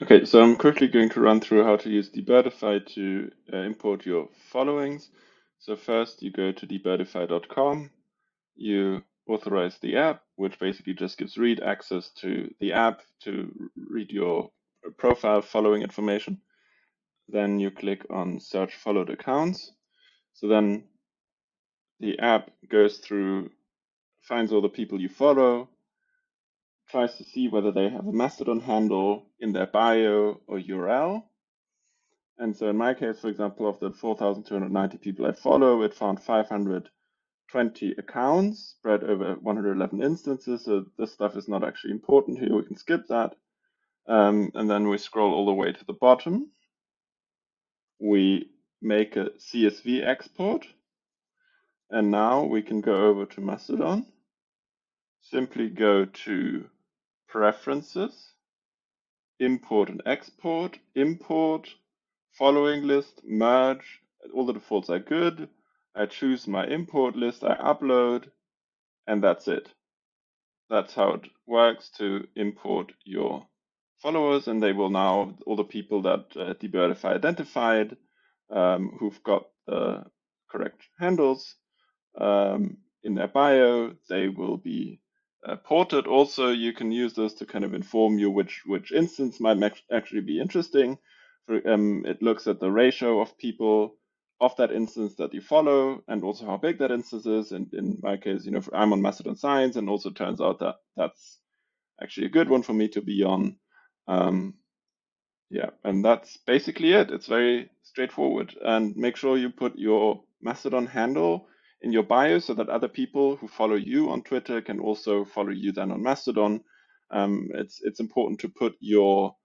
Okay, so I'm quickly going to run through how to use Debirdify to uh, import your followings. So first you go to debirdify.com, you authorize the app, which basically just gives read access to the app to read your profile following information. Then you click on search followed accounts. So then the app goes through, finds all the people you follow, tries to see whether they have a Mastodon handle in their bio or URL. And so in my case, for example, of the 4,290 people I follow, it found 520 accounts spread over 111 instances. So this stuff is not actually important here. We can skip that. Um, and then we scroll all the way to the bottom. We make a CSV export. And now we can go over to Mastodon. Simply go to Preferences, Import and Export, Import, Following List, Merge. All the defaults are good. I choose my import list, I upload, and that's it. That's how it works to import your followers, and they will now, all the people that uh, Debirdify identified, um, who've got the correct handles um, in their bio, they will be uh, ported. Also, you can use this to kind of inform you which which instance might actually be interesting. For, um, it looks at the ratio of people of that instance that you follow and also how big that instance is. And in my case, you know, I'm on Mastodon Science, and also turns out that that's actually a good one for me to be on. Um, yeah, and that's basically it. It's very straightforward. And make sure you put your Mastodon handle in your bio so that other people who follow you on Twitter can also follow you then on Mastodon. Um, it's it's important to put your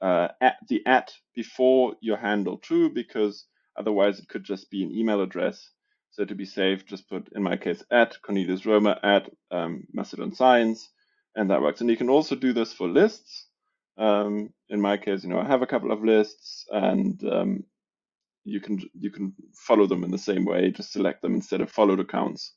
uh, at the at before your handle too, because otherwise it could just be an email address. So to be safe, just put in my case at Cornelius Roemer at um, Mastodon Science, and that works. And you can also do this for lists. Um, in my case, you know, I have a couple of lists, and um, you can you can follow them in the same way. Just select them instead of followed accounts.